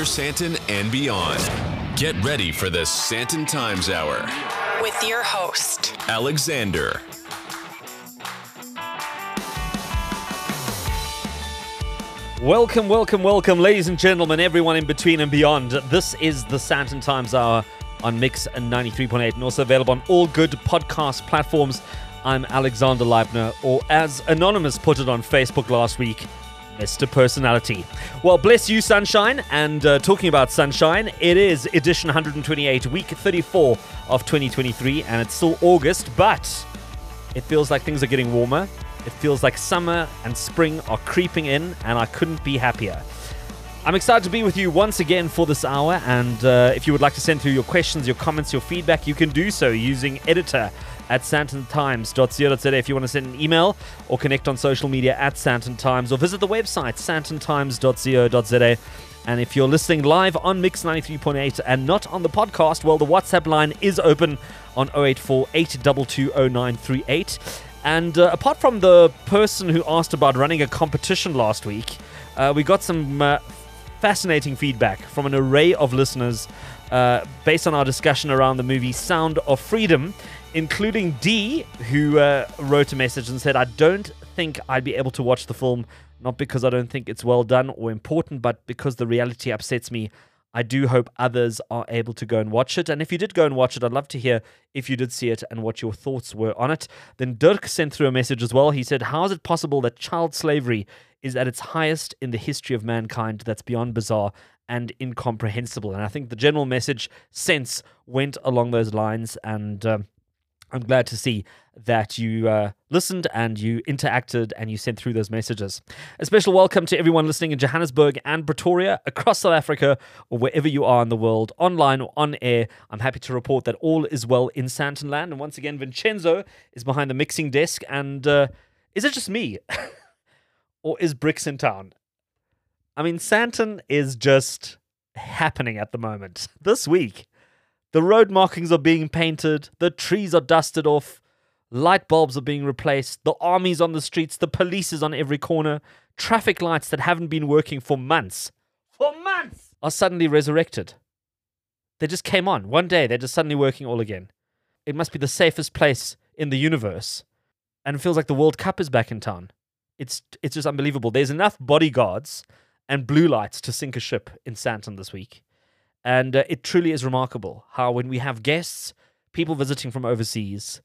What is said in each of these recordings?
Greater Sandton and beyond, get ready for the Sandton Times Hour. with your host, Alexander. Welcome, welcome, welcome, ladies and gentlemen, everyone in between and beyond. This is the Sandton Times Hour on Mix 93.8 and also available on all good podcast platforms. I'm Alexander Leipner, or as Anonymous put it on Facebook last week, Mr. Personality. Well, bless you, Sunshine. And uh, talking about Sunshine, it is edition 128, week 34 of 2023, and it's still August, but it feels like things are getting warmer. It feels like summer and spring are creeping in, and I couldn't be happier. I'm excited to be with you once again for this hour. And uh, if you would like to send through your questions, your comments, your feedback, you can do so using editor at sandtontimes.co.za if you want to send an email or connect on social media at Sandton Times or visit the website sandtontimes.co.za. And if you're listening live on Mix 93.8 and not on the podcast, well, the WhatsApp line is open on 084 8220938. And uh, apart from the person who asked about running a competition last week, uh, we got some uh, fascinating feedback from an array of listeners uh, based on our discussion around the movie Sound of Freedom, including D, who uh, wrote a message and said, I don't think I'd be able to watch the film, not because I don't think it's well done or important, but because the reality upsets me. I do hope others are able to go and watch it. And if you did go and watch it, I'd love to hear if you did see it and what your thoughts were on it. Then Dirk sent through a message as well. He said, How is it possible that child slavery is at its highest in the history of mankind? That's beyond bizarre and incomprehensible. And I think the general message sense went along those lines. And um, I'm glad to see that you uh, listened and you interacted and you sent through those messages. A special welcome to everyone listening in Johannesburg and Pretoria, across South Africa, or wherever you are in the world, online or on air. I'm happy to report that all is well in Sandtonland. And once again, Vincenzo is behind the mixing desk. And uh, is it just me? or is BRICS in town? I mean, Sandton is just happening at the moment. This week, the road markings are being painted, the trees are dusted off, light bulbs are being replaced, the army's on the streets, the police is on every corner, traffic lights that haven't been working for months, for months, are suddenly resurrected. They just came on. One day, they're just suddenly working all again. It must be the safest place in the universe. And it feels like the World Cup is back in town. It's, it's just unbelievable. There's enough bodyguards and blue lights to sink a ship in Sandton this week. And uh, it truly is remarkable how, when we have guests, people visiting from overseas,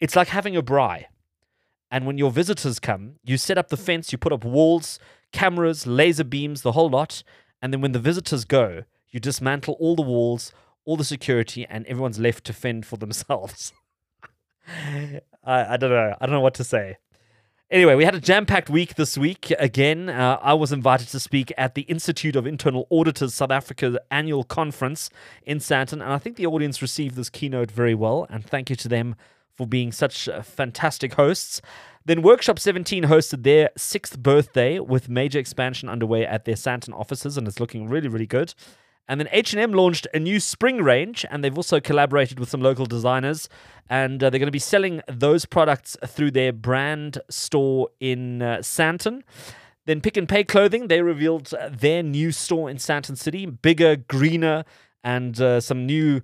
it's like having a braai. And when your visitors come, you set up the fence, you put up walls, cameras, laser beams, the whole lot. And then when the visitors go, you dismantle all the walls, all the security, and everyone's left to fend for themselves. I, I don't know. I don't know what to say. Anyway, we had a jam packed week this week. Again, uh, I was invited to speak at the Institute of Internal Auditors South Africa annual conference in Sandton, and I think the audience received this keynote very well. And thank you to them for being such uh, fantastic hosts. Then Workshop 17 hosted their sixth birthday with major expansion underway at their Sandton offices, and it's looking really, really good. And then H&M launched a new spring range, and they've also collaborated with some local designers, and uh, they're going to be selling those products through their brand store in uh, Sandton. Then Pick n Pay Clothing, they revealed their new store in Sandton City, bigger, greener, and uh, some new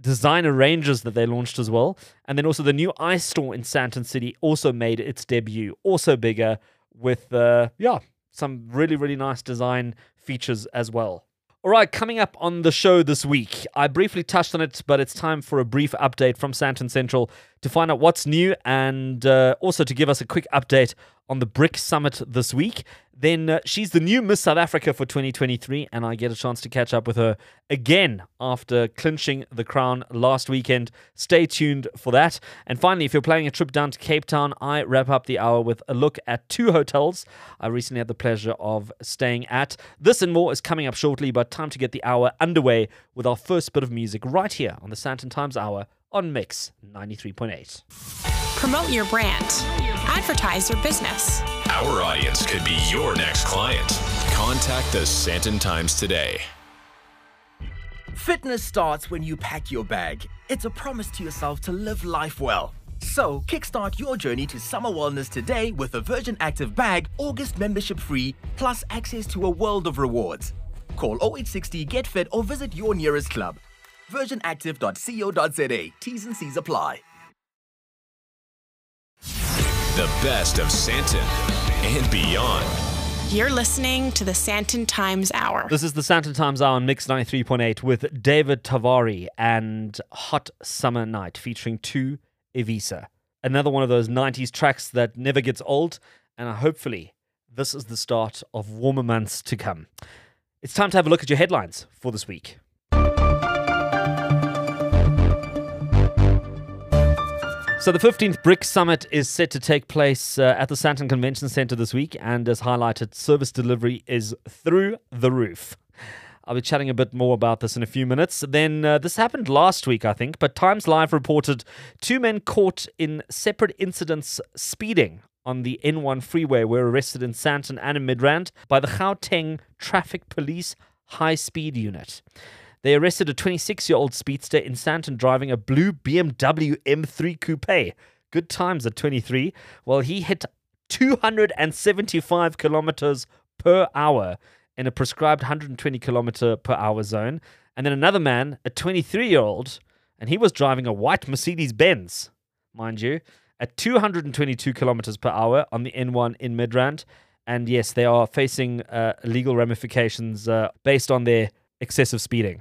designer ranges that they launched as well. And then also the new iStore in Sandton City also made its debut, also bigger, with uh, yeah, some really really nice design features as well. All right, coming up on the show this week, I briefly touched on it, but it's time for a brief update from Sandton Central to find out what's new and uh, also to give us a quick update on the BRICS Summit this week. Then uh, she's the new Miss South Africa for 2023, and I get a chance to catch up with her again after clinching the crown last weekend. Stay tuned for that. And finally, if you're planning a trip down to Cape Town, I wrap up the hour with a look at two hotels I recently had the pleasure of staying at. This and more is coming up shortly, but time to get the hour underway with our first bit of music right here on the Sandton Times Hour on Mix 93.8. Promote your brand. Advertise your business. Our audience could be your next client. Contact the Sandton Times today. Fitness starts when you pack your bag. It's a promise to yourself to live life well. So, kickstart your journey to summer wellness today with a Virgin Active bag, August membership free, plus access to a world of rewards. Call 0860 Get Fit or visit your nearest club. VirginActive.co.za. T's and C's apply. The best of Sandton and beyond. You're listening to the Sandton Times Hour. This is the Sandton Times Hour on Mix 93.8 with David Tavaré and Hot Summer Night featuring two Eivissa. Another one of those 90s tracks that never gets old, and hopefully this is the start of warmer months to come. It's time to have a look at your headlines for this week. So the 15th BRICS Summit is set to take place uh, at the Sandton Convention Centre this week, and as highlighted, service delivery is through the roof. I'll be chatting a bit more about this in a few minutes. Then uh, this happened last week, I think, but Times Live reported two men caught in separate incidents speeding on the N1 freeway were arrested in Sandton and in Midrand by the Gauteng Traffic Police High Speed Unit. They arrested a 26 year old speedster in Sandton driving a blue BMW M3 coupe. Good times at 23. Well, he hit 275 kilometers per hour in a prescribed 120 kilometer per hour zone. And then another man, a 23 year old, and he was driving a white Mercedes Benz, mind you, at 222 kilometers per hour on the N1 in Midrand. And yes, they are facing uh, legal ramifications uh, based on their excessive speeding.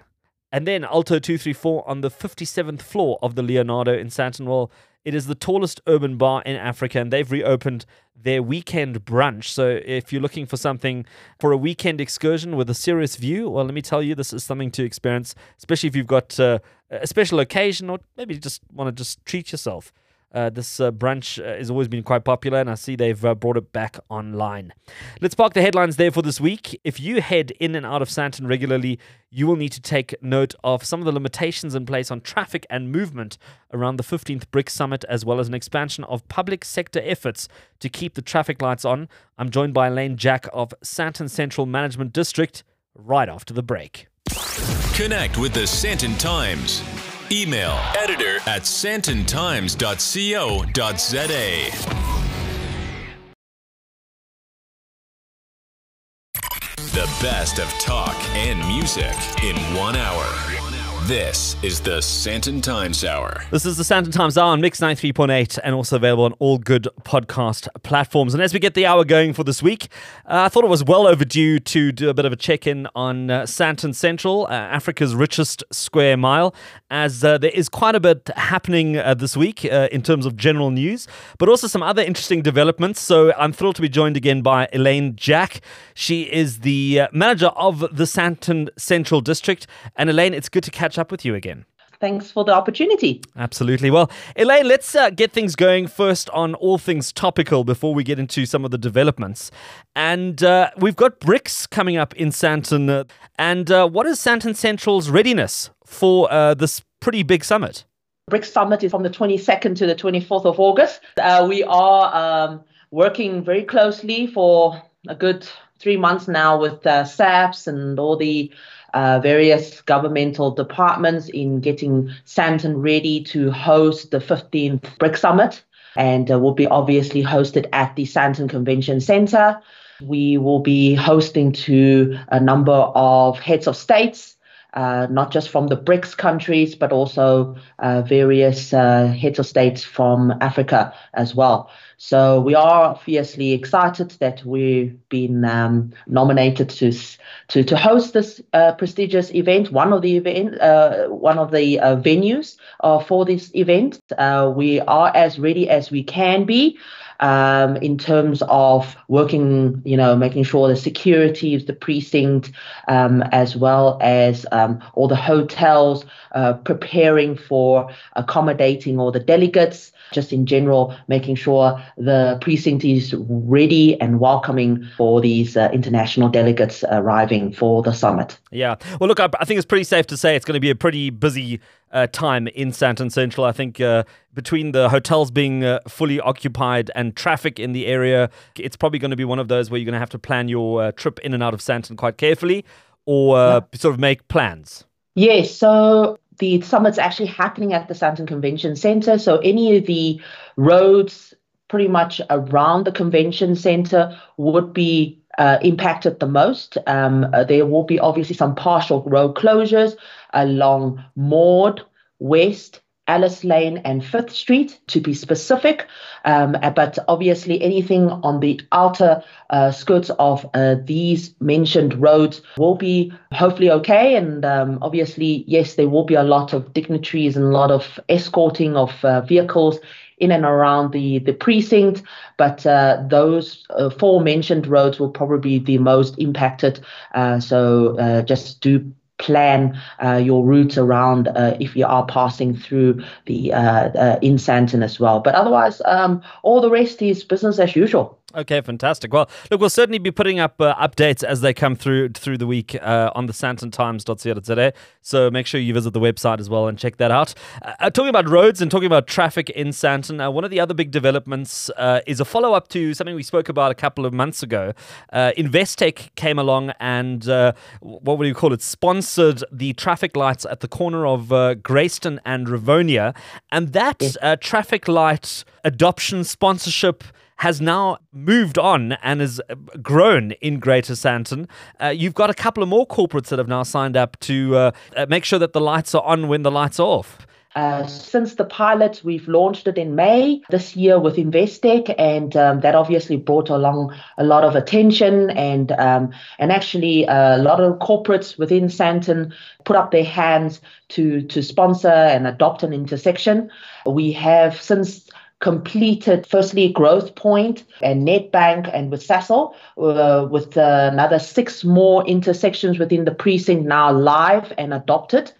And then Alto 234 on the 57th floor of the Leonardo in Santonwell. It is the tallest urban bar in Africa, and they've reopened their weekend brunch. So, if you're looking for something for a weekend excursion with a serious view, well, let me tell you, this is something to experience, especially if you've got uh, a special occasion or maybe just want to just treat yourself. Uh, this uh, brunch uh, has always been quite popular, and I see they've uh, brought it back online. Let's park the headlines there for this week. If you head in and out of Sandton regularly, you will need to take note of some of the limitations in place on traffic and movement around the 15th BRICS Summit, as well as an expansion of public sector efforts to keep the traffic lights on. I'm joined by Elaine Jack of Sandton Central Management District right after the break. Connect with the Sandton Times. Email editor at sandtontimes.co.za. The best of talk and music in one hour. This is the Sandton Times Hour. This is the Sandton Times Hour on Mix 93.8 and also available on all good podcast platforms. And as we get the hour going for this week, uh, I thought it was well overdue to do a bit of a check in on uh, Sandton Central, uh, Africa's richest square mile, as uh, there is quite a bit happening uh, this week uh, in terms of general news, but also some other interesting developments. So I'm thrilled to be joined again by Elaine Jack. She is the manager of the Sandton Central District. And Elaine, it's good to catch up with you again. Thanks for the opportunity. Absolutely. Well, Elaine, let's uh, get things going first on all things topical before we get into some of the developments. And uh, we've got BRICS coming up in Sandton. Uh, and uh, what is Sandton Central's readiness for uh, this pretty big summit? BRICS Summit is from the 22nd to the 24th of August. Uh, we are um, working very closely for a good three months now with uh, SAPS and all the uh, various governmental departments in getting Sandton ready to host the 15th BRICS Summit. And uh, will be obviously hosted at the Sandton Convention Center. We will be hosting to a number of heads of states uh, not just from the BRICS countries, but also uh, various uh, heads of states from Africa as well. So we are fiercely excited that we've been um, nominated to, to to host this uh, prestigious event, one of the event, uh, one of the uh, venues for this event. we are as ready as we can be um, in terms of working, you know, making sure the security of the precinct, um, as well as um, all the hotels, uh, preparing for accommodating all the delegates, just in general, making sure the precinct is ready and welcoming for these uh, international delegates arriving for the summit. Yeah. Well, look, I, I think it's pretty safe to say it's going to be a pretty busy uh, time in Sandton Central. I think uh, between the hotels being uh, fully occupied and traffic in the area, it's probably going to be one of those where you're going to have to plan your uh, trip in and out of Sandton quite carefully or uh, yeah. sort of make plans. Yes. So the summit's actually happening at the Sandton Convention Center. So any of the roads pretty much around the convention center would be uh, impacted the most. Um, uh, there will be obviously some partial road closures along Maude, West, Alice Lane and Fifth Street, to be specific. Um, but obviously, anything on the outer uh, skirts of uh, these mentioned roads will be hopefully okay. And um, obviously, yes, there will be a lot of dignitaries and a lot of escorting of uh, vehicles in and around the, the precinct, but uh, those uh, four mentioned roads will probably be the most impacted. Uh, so uh, just do plan uh, your route around uh, if you are passing through the uh, uh in Sandton as well. But otherwise, um, all the rest is business as usual. Okay, fantastic. Well, look, we'll certainly be putting up uh, updates as they come through through the week uh, on the sandtontimes.co.za. So make sure you visit the website as well and check that out. Uh, uh talking about roads and talking about traffic in Sandton, uh, one of the other big developments uh, is a follow up to something we spoke about a couple of months ago. Investec came along and what would you call it? Sponsored the traffic lights at the corner of Grayston and Rivonia, and that traffic light adoption sponsorship has now moved on and has uh, grown in Greater Sandton. Uh, you've got a couple of more corporates that have now signed up to uh, uh make sure that the lights are on when the lights are off. Uh, since the pilot, we've launched it in May this year with Investec, and um, that obviously brought along a lot of attention. And um, and actually, uh, a lot of corporates within Sandton put up their hands to to sponsor and adopt an intersection. We have since completed firstly Growthpoint and Nedbank and with Sasol, uh, with uh, another six more intersections within the precinct now live and adopted.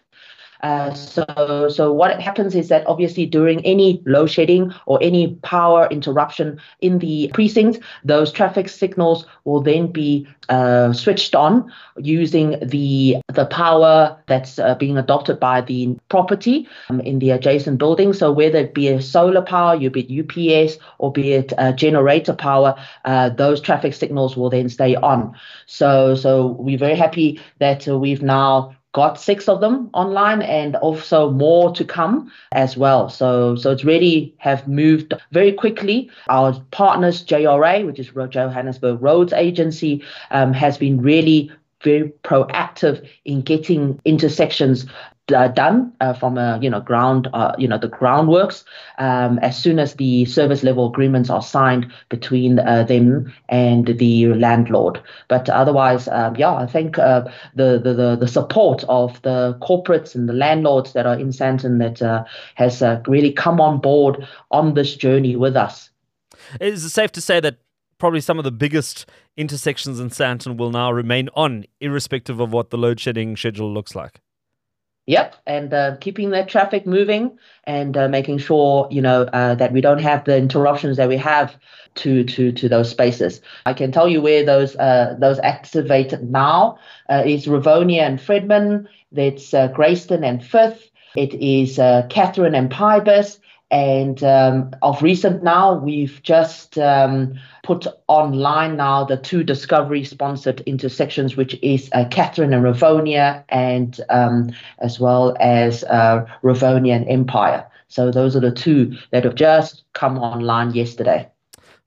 Uh, so, so what happens is that obviously during any load shedding or any power interruption in the precinct, those traffic signals will then be uh, switched on using the the power that's uh, being adopted by the property um, in the adjacent building. So whether it be a solar power, you be it UPS or be it generator power, uh, those traffic signals will then stay on. So, so we're very happy that we've now got six of them online and also more to come as well. So so it's really have moved very quickly. Our partners JRA, which is Johannesburg Roads Agency, um, has been really very proactive in getting intersections uh, done uh, from a you know ground uh, you know the groundworks um, as soon as the service level agreements are signed between uh, them and the landlord. But otherwise, um, yeah, I think uh, the, the the support of the corporates and the landlords that are in Sandton that uh, has really come on board on this journey with us. Is it safe to say that probably some of the biggest intersections in Sandton will now remain on, irrespective of what the load shedding schedule looks like? Yep, and uh, keeping that traffic moving and uh, making sure you know uh, that we don't have the interruptions that we have to to to those spaces. I can tell you where those uh, those activated now uh, is Rivonia and Fredman. That's uh, Grayston and Fifth. It is Catherine and Pybus. And um, of recent now, we've just um, put online now the two Discovery sponsored intersections, which is uh, Catherine and Rivonia, and um, as well as uh, Rivonia and Empire. So those are the two that have just come online yesterday.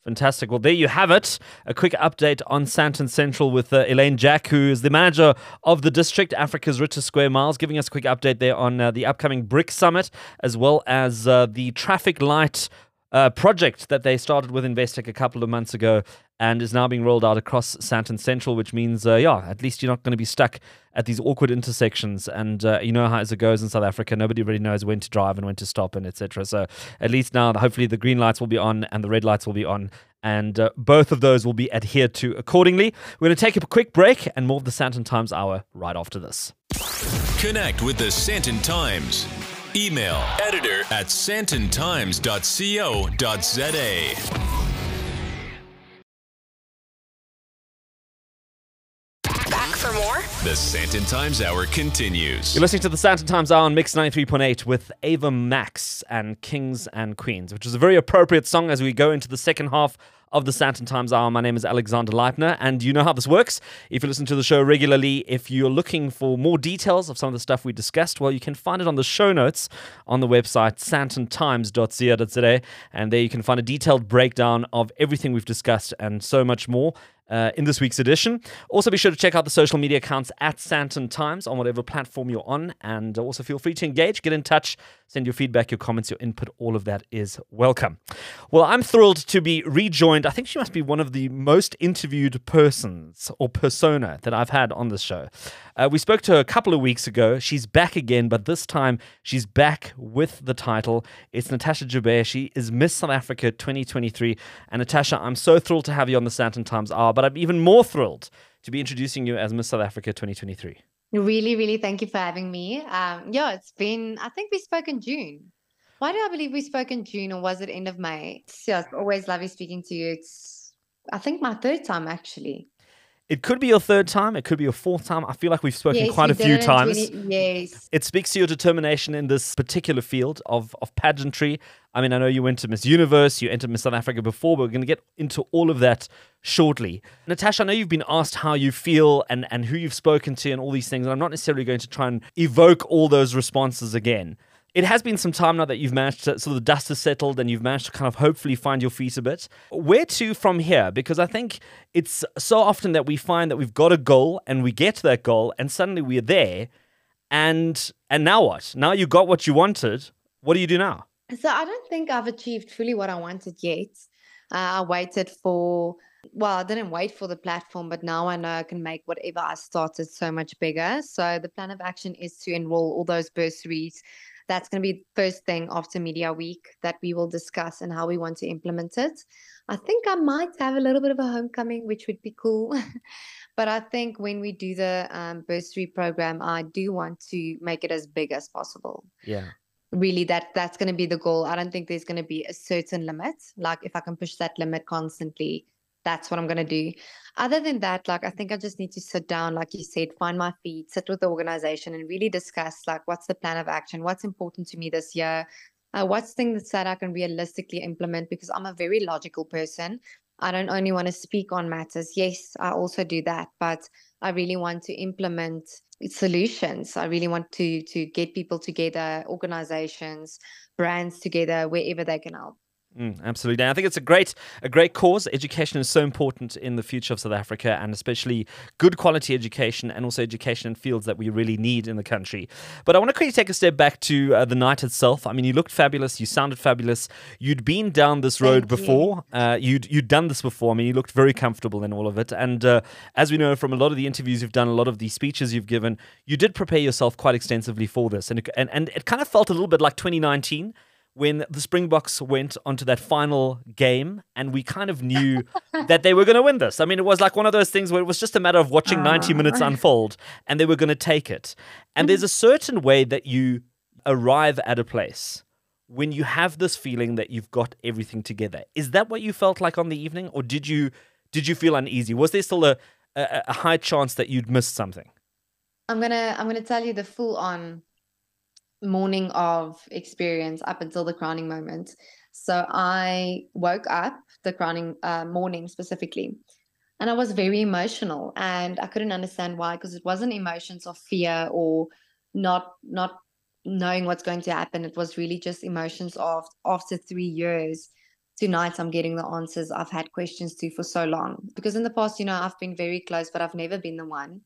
Fantastic. Well, there you have it. A quick update on Sandton Central with uh, Elaine Jack, who is the manager of the district, Africa's richest square miles, giving us a quick update there on uh, the upcoming BRICS Summit, as well as uh, the traffic light uh, project that they started with Investec a couple of months ago and is now being rolled out across Sandton Central, which means, uh, yeah, at least you're not going to be stuck at these awkward intersections. And uh, you know how as it goes in South Africa, nobody really knows when to drive and when to stop and etc. So at least now, hopefully, the green lights will be on and the red lights will be on. And uh, both of those will be adhered to accordingly. We're going to take a quick break and more of the Sandton Times Hour right after this. Connect with the Sandton Times. Email editor at sandtontimes.co.za. Back for more? The Sandton Times Hour continues. You're listening to the Sandton Times Hour on Mix 93.8 with Ava Max and Kings and Queens, which is a very appropriate song as we go into the second half of the Sandton Times Hour. My name is Alexander Leipner, and you know how this works. If you listen to the show regularly, if you're looking for more details of some of the stuff we discussed, well, you can find it on the show notes on the website sandtontimes.co.za, and there you can find a detailed breakdown of everything we've discussed and so much more uh, in this week's edition. Also, be sure to check out the social media accounts at Sandton Times on whatever platform you're on. And also feel free to engage, get in touch, send your feedback, your comments, your input. All of that is welcome. Well, I'm thrilled to be rejoined. I think she must be one of the most interviewed persons or persona that I've had on this show. Uh, we spoke to her a couple of weeks ago. She's back again, but this time she's back with the title. It's Natasha Joubert. She is Miss South Africa 2023. And Natasha, I'm so thrilled to have you on the Sandton Times Hour, but I'm even more thrilled to be introducing you as Miss South Africa 2023. Really, really thank you for having me. Um, yeah, it's been, I think we spoke in June. Why do I believe we spoke in June or was it end of May? It's just always lovely speaking to you. It's, I think, my third time actually. It could be your third time. It could be your fourth time. I feel like we've spoken Yes, quite a few times. 20 yes. It speaks to your determination in this particular field of, of pageantry. I mean, I know you went to Miss Universe, you entered Miss South Africa before, but we're going to get into all of that shortly. Natasha, I know you've been asked how you feel and, and who you've spoken to and all these things, and I'm not necessarily going to try and evoke all those responses again. It has been some time now that you've managed to, so the dust has settled and you've managed to kind of hopefully find your feet a bit. Where to from here? Because I think it's so often that we find that we've got a goal and we get to that goal and suddenly we're there. And and now what? Now you got what you wanted. What do you do now? So I don't think I've achieved fully what I wanted yet. Uh, I waited for, well, I didn't wait for the platform, but now I know I can make whatever I started so much bigger. So the plan of action is to enroll all those bursaries. That's going to be the first thing after Media Week that we will discuss and how we want to implement it. I think I might have a little bit of a homecoming, which would be cool. but I think when we do the um, bursary program, I do want to make it as big as possible Yeah. really that that's going to be the goal i don't think there's going to be a certain limit like if i can push that limit constantly that's what i'm going to do. Other than that like i think i just need to sit down like you said find my feet sit with the organization and really discuss like what's the plan of action? What's important to me this year? Uh, what's things that i can realistically implement? Because i'm a very logical person. I don't only want to speak on matters. Yes i also do that but i really want to implement solutions. I really want to to get people together, organizations, brands together, wherever they can help. Mm, absolutely. And I think it's a great a great cause. Education is so important in the future of South Africa and especially good quality education and also education in fields that we really need in the country. But I want to quickly take a step back to uh, the night itself. I mean, you looked fabulous, you sounded fabulous. You'd been down this road Thank you. before. Uh, you'd you'd done this before. I mean, you looked very comfortable in all of it. And uh, as we know from a lot of the interviews you've done, a lot of the speeches you've given, you did prepare yourself quite extensively for this. And it, and, and it kind of felt a little bit like 2019 when the Springboks went onto that final game and we kind of knew that they were going to win this. I mean, it was like one of those things where it was just a matter of watching ah. 90 minutes unfold and they were going to take it. And there's a certain way that you arrive at a place when you have this feeling that you've got everything together. Is that what you felt like on the evening or did you did you feel uneasy? Was there still a a, a high chance that you'd missed something? I'm gonna I'm gonna tell you the full on morning of experience up until the crowning moment. So I woke up the crowning uh, morning specifically, and I was very emotional, and I couldn't understand why because it wasn't emotions of fear or not not knowing what's going to happen. It was really just emotions of after three years tonight I'm getting the answers I've had questions to for so long. Because in the past, you know, I've been very close, but I've never been the one.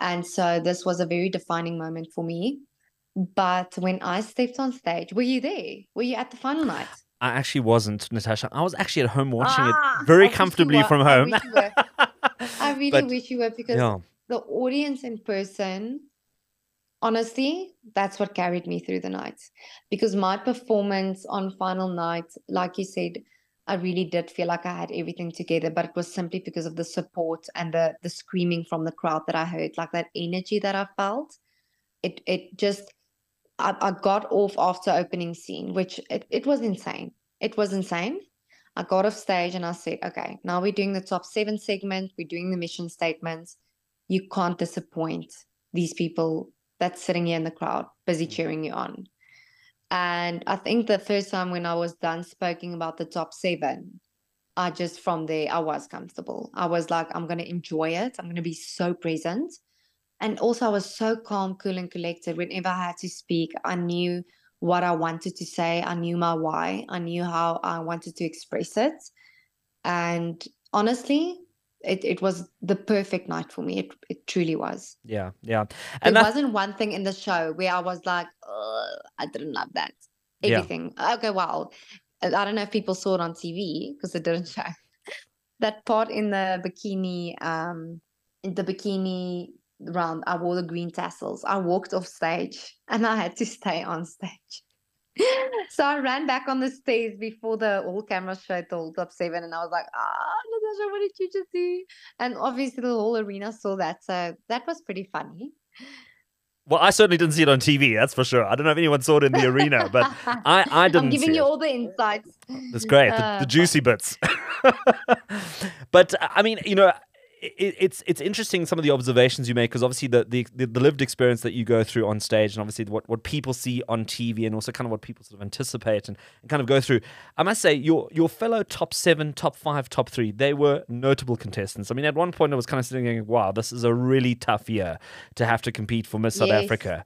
And so this was a very defining moment for me. But when I stepped on stage, were you there? Were you at the final night? I actually wasn't, Natasha. I was actually at home watching Ah, it very I comfortably from home. wish. I really But, wish you were because yeah. the audience in person, honestly, that's what carried me through the night. Because my performance on final night, like you said, I really did feel like I had everything together, but it was simply because of the support and the the screaming from the crowd that I heard, like that energy that I felt. It it just I, I got off after opening scene, which it, it was insane. It was insane. I got off stage and I said, okay, now we're doing the top seven segment, we're doing the mission statements. You can't disappoint these people that's sitting here in the crowd, busy mm. cheering you on. And I think the first time when I was done speaking about the top seven, I just from there I was comfortable. I was like, I'm gonna enjoy it. I'm gonna be so present. And also I was so calm, cool, and collected. Whenever I had to speak, I knew what I wanted to say. I knew my why. I knew how I wanted to express it. And honestly, it, it was the perfect night for me. It it truly was. Yeah, yeah. There that, wasn't one thing in the show where I was like, I didn't love that. Yeah. Everything. Okay, well, I I don't know if people saw it on TV because it didn't show. That part in the bikini, um, in the bikini round, I wore the green tassels. I walked off stage and I had to stay on stage. so I ran back on the stage before the all camera showed the whole top seven, and I was like, "Ah, Natasha, what did you just do?" And obviously, the whole arena saw that, so that was pretty funny. well, I certainly didn't see it on TV. That's for sure. I don't know if anyone saw it in the arena, but I, I didn't I'm giving you it. all the insights. That's great. The, Uh, the juicy bits. but I mean, you know, it, it's it's interesting some of the observations you make because obviously the, the the lived experience that you go through on stage and obviously what what people see on TV and also kind of what people sort of anticipate and, and kind of go through. I must say your your fellow top seven, top five, top three, they were notable contestants. I mean, at one point I was kind of sitting going, "Wow, this is a really tough year to have to compete for Miss South Yes. Africa."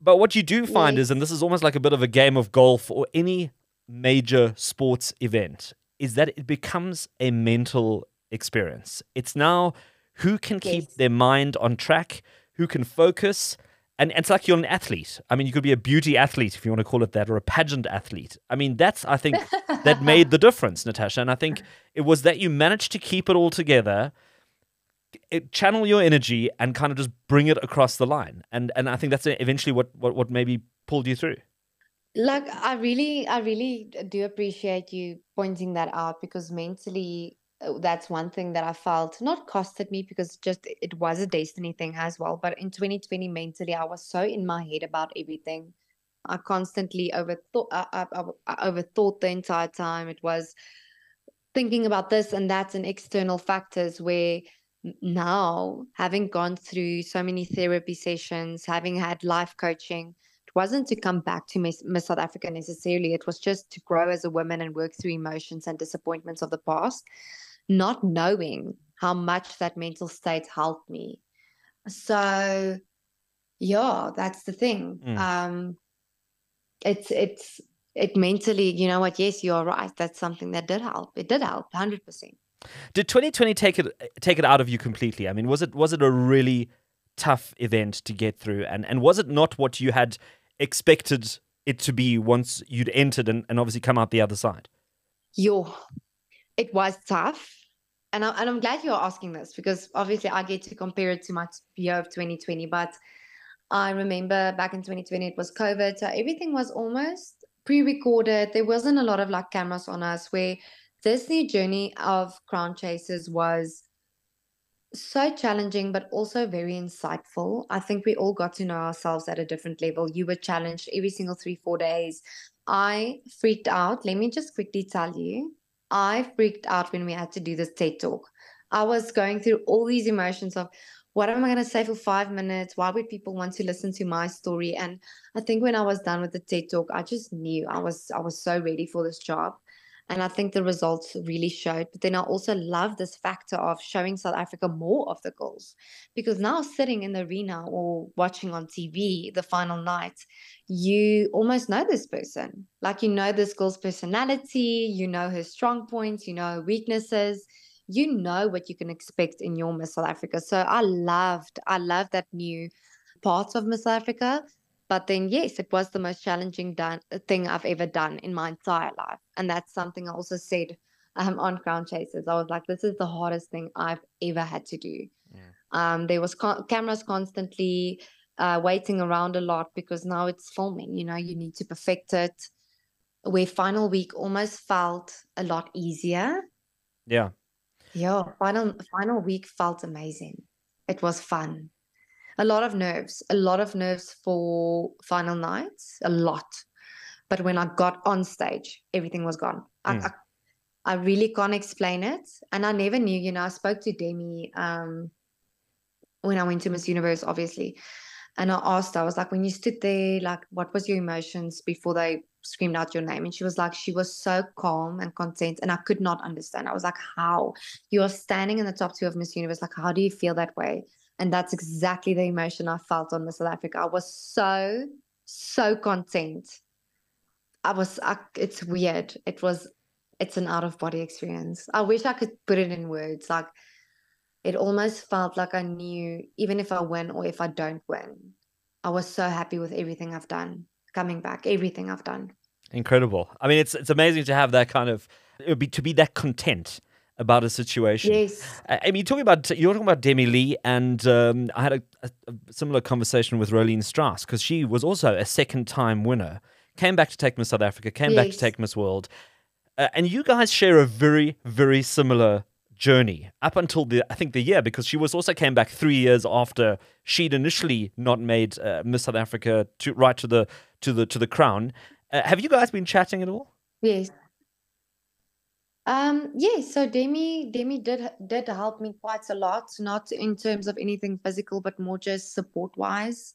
But what you do find is, and this is almost like a bit of a game of golf or any major sports event, is that it becomes a mental experience. It's now who can keep their mind on track, who can focus. And, and it's like you're an athlete. I mean, you could be a beauty athlete, if you want to call it that, or a pageant athlete. I mean, that's, I think, that made the difference, Natasha. And I think it was that you managed to keep it all together it, channel your energy and kind of just bring it across the line. And and I think that's eventually what what, what maybe pulled you through. Like I really, I really do appreciate you pointing that out because mentally, Oh, that's one thing that I felt not costed me because just it was a destiny thing as well. But in 2020, mentally, I was so in my head about everything. I constantly overthought. I, I, I, I overthought the entire time. It was thinking about this and that and external factors where now having gone through so many therapy sessions having had life coaching it wasn't to come back to miss, miss south africa necessarily it was just to grow as a woman and work through emotions and disappointments of the past not knowing how much that mental state helped me. So yeah that's the thing. Mm. um it's it's it mentally you know what? Yes you're right. That's something that did help. It did help 100% Did 2020 take it take it out of you completely? I mean, was it was it a really tough event to get through, and and was it not what you had expected it to be once you'd entered and, and obviously come out the other side? Yo, it was tough. And, I, and I'm glad you're asking this because obviously I get to compare it to my year of 2020. But I remember back in 2020, it was COVID. So everything was almost pre recorded. There wasn't a lot of like cameras on us where this new journey of Crown Chasers was so challenging, but also very insightful. I think we all got to know ourselves at a different level. You were challenged every single three, four days. I freaked out. Let me just quickly tell you. I freaked out when we had to do this TED talk. I was going through all these emotions of what am I going to say for five minutes? Why would people want to listen to my story? And I think when I was done with the TED talk, I just knew I was I was so ready for this job. And I think the results really showed. But then I also love this factor of showing South Africa more of the goals. Because now sitting in the arena or watching on TV the final night, you almost know this person. Like you know this girl's personality, you know her strong points, you know her weaknesses. You know what you can expect in your Miss South Africa. So I loved, I loved that new parts of Miss South Africa. But then, yes, it was the most challenging done, thing I've ever done in my entire life. And that's something I also said um, on Crown Chasers. I was like, this is the hardest thing I've ever had to do. Yeah. Um, there was co- cameras constantly uh, waiting around a lot because now it's filming. You know, you need to perfect it. Where final week almost felt a lot easier. Yeah. Yeah. Final final week felt amazing. It was fun a lot of nerves, a lot of nerves for final nights, a lot. But when I got on stage, everything was gone. Mm. I, I, I, really can't explain it. And I never knew, you know, I spoke to Demi um, when I went to Miss Universe, obviously. And I asked I was like, when you stood there, like, what was your emotions before they screamed out your name? And she was like, she was so calm and content. And I could not understand. I was like, how? You are standing in the top two of Miss Universe. Like, how do you feel that way? And that's exactly the emotion I felt on Miss South Africa. I was so, so content. I was, I, it's weird. It was, it's an out of body experience. I wish I could put it in words. Like, it almost felt like I knew, even if I win or if I don't win, I was so happy with everything I've done coming back, everything I've done. Incredible. I mean, it's it's amazing to have that kind of be to be that content about a situation. Yes. I mean, talking about you're talking about Demi-Leigh, and um, I had a, a, similar conversation with Rolene Strauss because she was also a second-time winner, came back to take Miss South Africa, came yes. back to take Miss World, uh, and you guys share a very, very similar journey up until the I think the year because she was also came back three years after she'd initially not made uh, Miss South Africa to right to the to the to the crown. Uh, have you guys been chatting at all? Yes. Um, yes, so Demi Demi did did help me quite a lot, not in terms of anything physical, but more just support wise.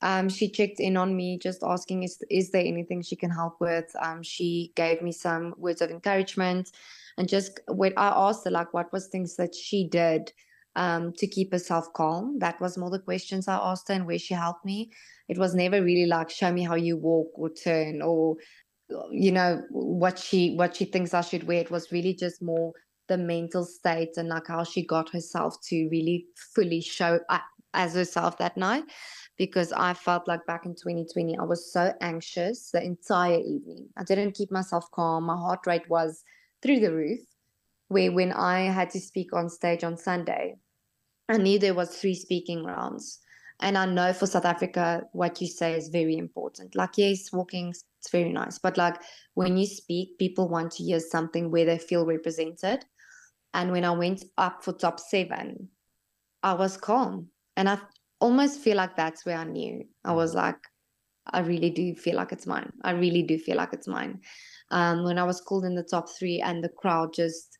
Um, she checked in on me, just asking is is there anything she can help with. Um, she gave me some words of encouragement, and just when I asked her like what was things that she did um, to keep herself calm. That was more the questions I asked her and where she helped me. It was never really like show me how you walk or turn or you know what she what she thinks I should wear. It was really just more the mental state and like how she got herself to really fully show up as herself that night. Because I felt like back in 2020, I was so anxious the entire evening. I didn't keep myself calm. My heart rate was through the roof. Where when I had to speak on stage on Sunday, I knew there was three speaking rounds and I know for South Africa, what you say is very important. Like, yes, walking, it's very nice. But like when you speak, people want to hear something where they feel represented. And when I went up for top seven, I was calm. And I almost feel like that's where I knew. I was like, I really do feel like it's mine. I really do feel like it's mine. Um, when I was called in the top three and the crowd just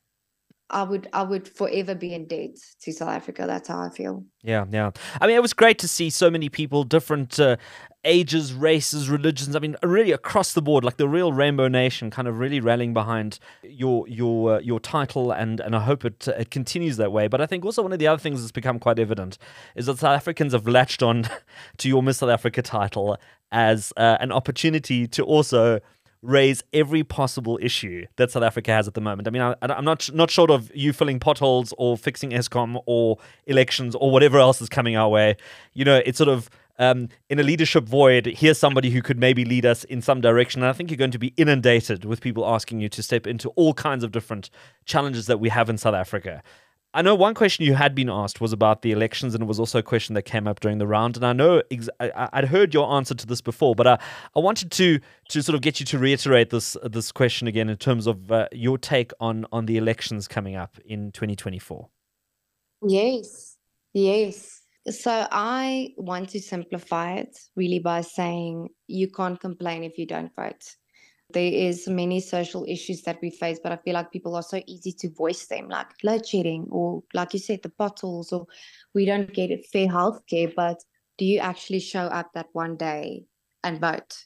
I would I would forever be in debt to South Africa. That's how I feel. Yeah, yeah. I mean, it was great to see so many people, different uh, ages, races, religions. I mean, really across the board, like the real Rainbow Nation, kind of really rallying behind your your uh, your title, and and I hope it it continues that way. But I think also one of the other things that's become quite evident is that South Africans have latched on to your Miss South Africa title as uh, an opportunity to also raise every possible issue that South Africa has at the moment. I mean, I, am not not short of you filling potholes or fixing Eskom or elections or whatever else is coming our way. You know, it's sort of um, in a leadership void. Here's somebody who could maybe lead us in some direction. And I think you're going to be inundated with people asking you to step into all kinds of different challenges that we have in South Africa. I know one question you had been asked was about the elections, and it was also a question that came up during the round. And I know ex- I, would heard your answer to this before, but I, I wanted to to sort of get you to reiterate this this question again in terms of uh, your take on on the elections coming up in 2024. Yes, yes. So I want to simplify it really by saying you can't complain if you don't vote. There is many social issues that we face but i feel like people are so easy to voice them like load shedding or like you said the bottles or we don't get it fair healthcare but do you actually show up that one day and vote?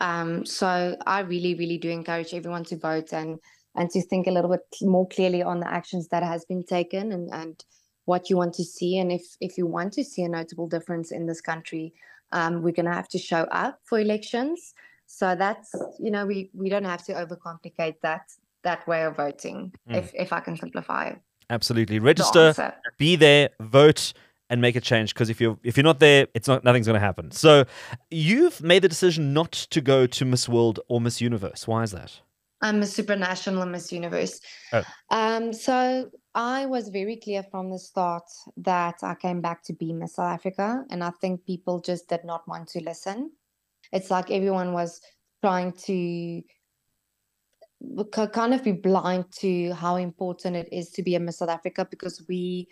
Um, so I really, really do encourage everyone to vote and and to think a little bit more clearly on the actions that has been taken and and what you want to see. And if if you want to see a notable difference in this country, um, we're going to have to show up for elections. So that's you know we we don't have to overcomplicate that that way of voting. Mm. If if I can simplify. Absolutely. Register, answer. be there, vote, and make a change. Because if you're if you're not there, it's not nothing's going to happen. So you've made the decision not to go to Miss World or Miss Universe. Why is that? I'm a supranational and Miss Universe. Oh. Um, so I was very clear from the start that I came back to be Miss South Africa, and I think people just did not want to listen. It's like everyone was trying to kind of be blind to how important it is to be a Miss South Africa because we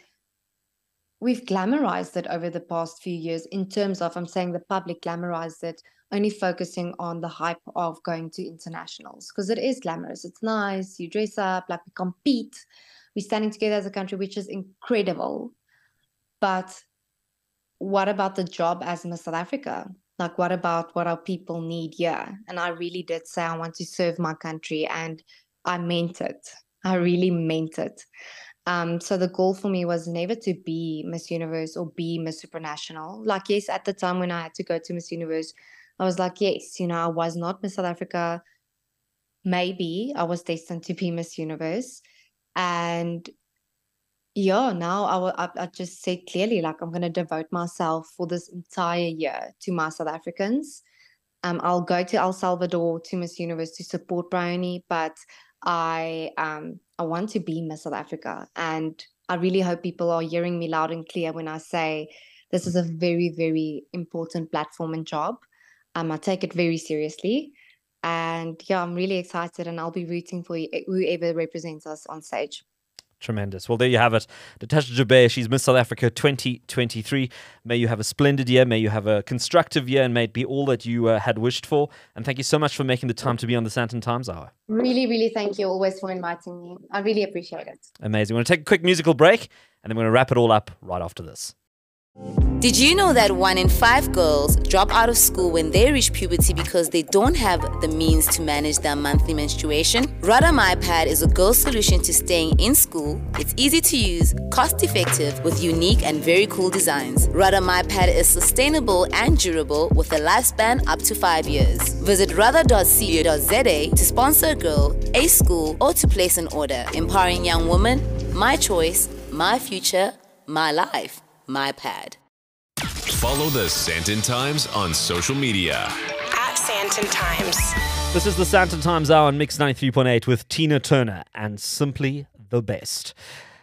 we've glamorized it over the past few years in terms of I'm saying the public glamorized it only focusing on the hype of going to internationals because it is glamorous. It's nice. You dress up, like we compete. We're standing together as a country, which is incredible. But what about the job as Miss South Africa? Like, what about what our people need here? And I really did say I want to serve my country, and I meant it. I really meant it. Um, so the goal for me was never to be Miss Universe or be Miss Supranational. Like, yes, at the time when I had to go to Miss Universe, I was like, yes, you know, I was not Miss South Africa. Maybe I was destined to be Miss Universe. And yeah, now i will I, I just said clearly, like, I'm going to devote myself for this entire year to my South Africans. Um, I'll go to El Salvador to Miss Universe to support Bryony, but I um I want to be Miss South Africa, and I really hope people are hearing me loud and clear when I say this is a very very important platform and job. Um, I take it very seriously, and yeah, I'm really excited, and I'll be rooting for wh- whoever represents us on stage. Tremendous. Well, there you have it. Natasha Joubert, she's Miss South Africa 2023. May you have a splendid year. May you have a constructive year and may it be all that you uh, had wished for. And thank you so much for making the time to be on the Sandton Times Hour. Really, really thank you always for inviting me. I really appreciate it. Amazing. We're going to take a quick musical break and then we're going to wrap it all up right after this. Did you know that one in five girls drop out of school when they reach puberty because they don't have the means to manage their monthly menstruation? Rada MyPad is a girl's solution to staying in school. It's easy to use, cost effective, with unique and very cool designs. Rada MyPad is sustainable and durable with a lifespan up to five years. Visit rada.co.za to sponsor a girl, a school, or to place an order. Empowering young women, my choice, my future, my life, my pad. Follow the Sandton Times on social media. At Sandton Times. This is the Sandton Times Hour on Mix 93.8 with Tina Turner and Simply the Best.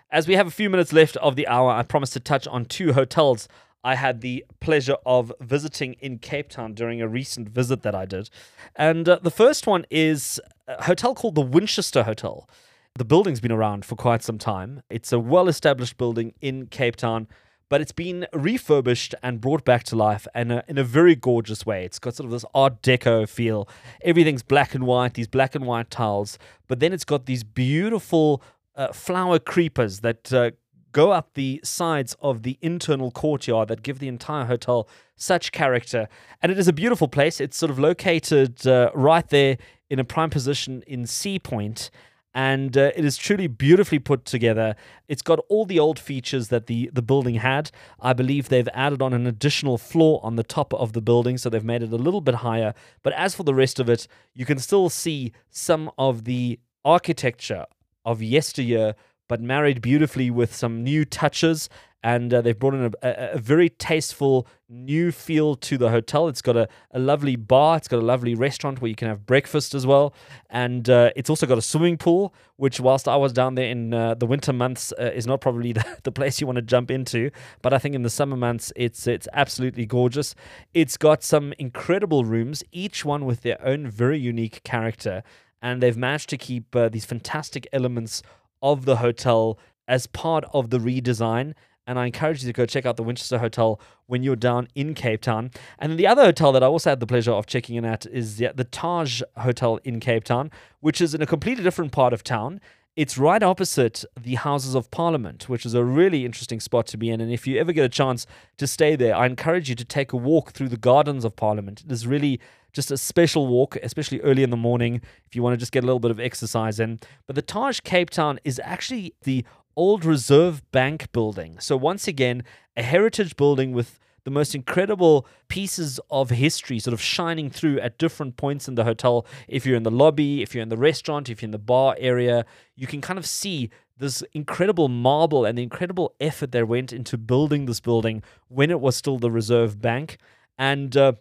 As we have a few minutes left of the hour, I promised to touch on two hotels I had the pleasure of visiting in Cape Town during a recent visit that I did. And uh, the first one is a hotel called the Winchester Hotel. The building's been around for quite some time. It's a well established building in Cape Town, but it's been refurbished and brought back to life and in a very gorgeous way. It's got sort of this Art Deco feel. Everything's black and white, these black and white tiles, but then it's got these beautiful uh, flower creepers that uh, go up the sides of the internal courtyard that give the entire hotel such character. And it is a beautiful place. It's sort of located uh, right there in a prime position in Sea Point and uh, it is truly beautifully put together. It's got all the old features that the, the building had. I believe they've added on an additional floor on the top of the building, so they've made it a little bit higher. But as for the rest of it, you can still see some of the architecture of yesteryear, but married beautifully with some new touches. And uh, they've brought in a, a, a very tasteful new feel to the hotel. It's got a, a lovely bar, it's got a lovely restaurant where you can have breakfast as well. And uh, it's also got a swimming pool, which, whilst I was down there in uh, the winter months, uh, is not probably the, the place you want to jump into. But I think in the summer months, it's, it's absolutely gorgeous. It's got some incredible rooms, each one with their own very unique character. And they've managed to keep uh, these fantastic elements of the hotel as part of the redesign. And I encourage you to go check out the Winchester Hotel when you're down in Cape Town. And the other hotel that I also had the pleasure of checking in at is the, the Taj Hotel in Cape Town, which is in a completely different part of town. It's right opposite the Houses of Parliament, which is a really interesting spot to be in. And if you ever get a chance to stay there, I encourage you to take a walk through the gardens of Parliament. It is really just a special walk, especially early in the morning if you want to just get a little bit of exercise in. But the Taj Cape Town is actually the old Reserve Bank building. So, once again, a heritage building with the most incredible pieces of history sort of shining through at different points in the hotel. If you're in the lobby, if you're in the restaurant, if you're in the bar area, you can kind of see this incredible marble and the incredible effort that went into building this building when it was still the Reserve Bank. And uh,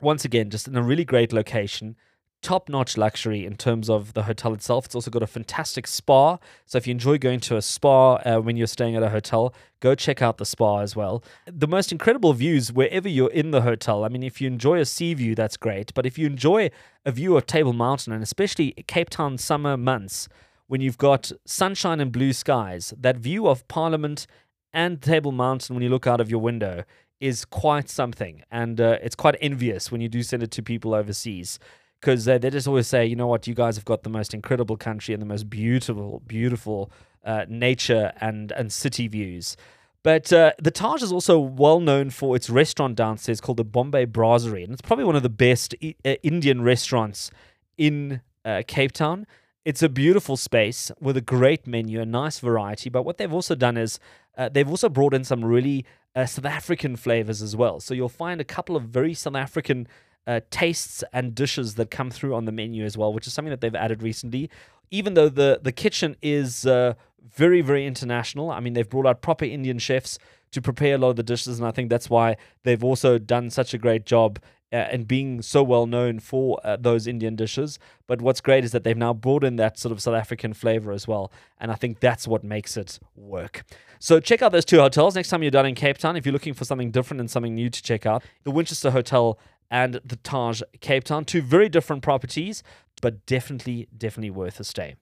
once again, just in a really great location top notch luxury in terms of the hotel itself. It's also got a fantastic spa. So if you enjoy going to a spa uh, when you're staying at a hotel, go check out the spa as well. The most incredible views wherever you're in the hotel. I mean, if you enjoy a sea view, that's great. But if you enjoy a view of Table Mountain, and especially Cape Town summer months, when you've got sunshine and blue skies, that view of Parliament and Table Mountain when you look out of your window is quite something. And uh, it's quite envious when you do send it to people overseas because they, just always say, you know what, you guys have got the most incredible country and the most beautiful, beautiful uh, nature and, and city views. But uh, the Taj is also well known for its restaurant downstairs called the Bombay Brasserie. And it's probably one of the best I- uh, Indian restaurants in uh, Cape Town. It's a beautiful space with a great menu, a nice variety. But what they've also done is uh, they've also brought in some really South African flavors as well. So you'll find a couple of very South African uh, tastes and dishes that come through on the menu as well, which is something that they've added recently. Even though the the kitchen is uh, very very international, I mean they've brought out proper Indian chefs to prepare a lot of the dishes, and I think that's why they've also done such a great job uh, and being so well known for uh, those Indian dishes. But what's great is that they've now brought in that sort of South African flavor as well. And I think that's what makes it work. So check out those two hotels next time you're down in Cape Town. If you're looking for something different and something new to check out, the Winchester Hotel and the Taj Cape Town. Two very different properties, but definitely, definitely worth a stay.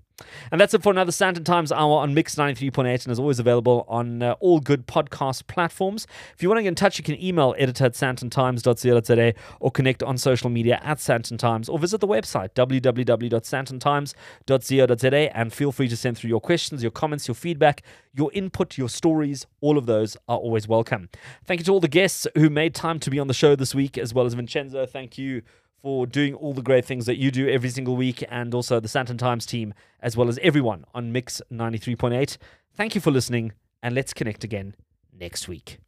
And that's it for another Sandton Times Hour on Mix 93.8 and is always available on uh, all good podcast platforms. If you want to get in touch, you can email editor at sandtontimes.co.za or connect on social media at Sandton Times or visit the website www.sandtontimes.co.za and feel free to send through your questions, your comments, your feedback, your input, your stories. All of those are always welcome. Thank you to all the guests who made time to be on the show this week, as well as Vincenzo. Thank you for doing all the great things that you do every single week, and also the Sandton Times team, as well as everyone on Mix 93.8. Thank you for listening, and let's connect again next week.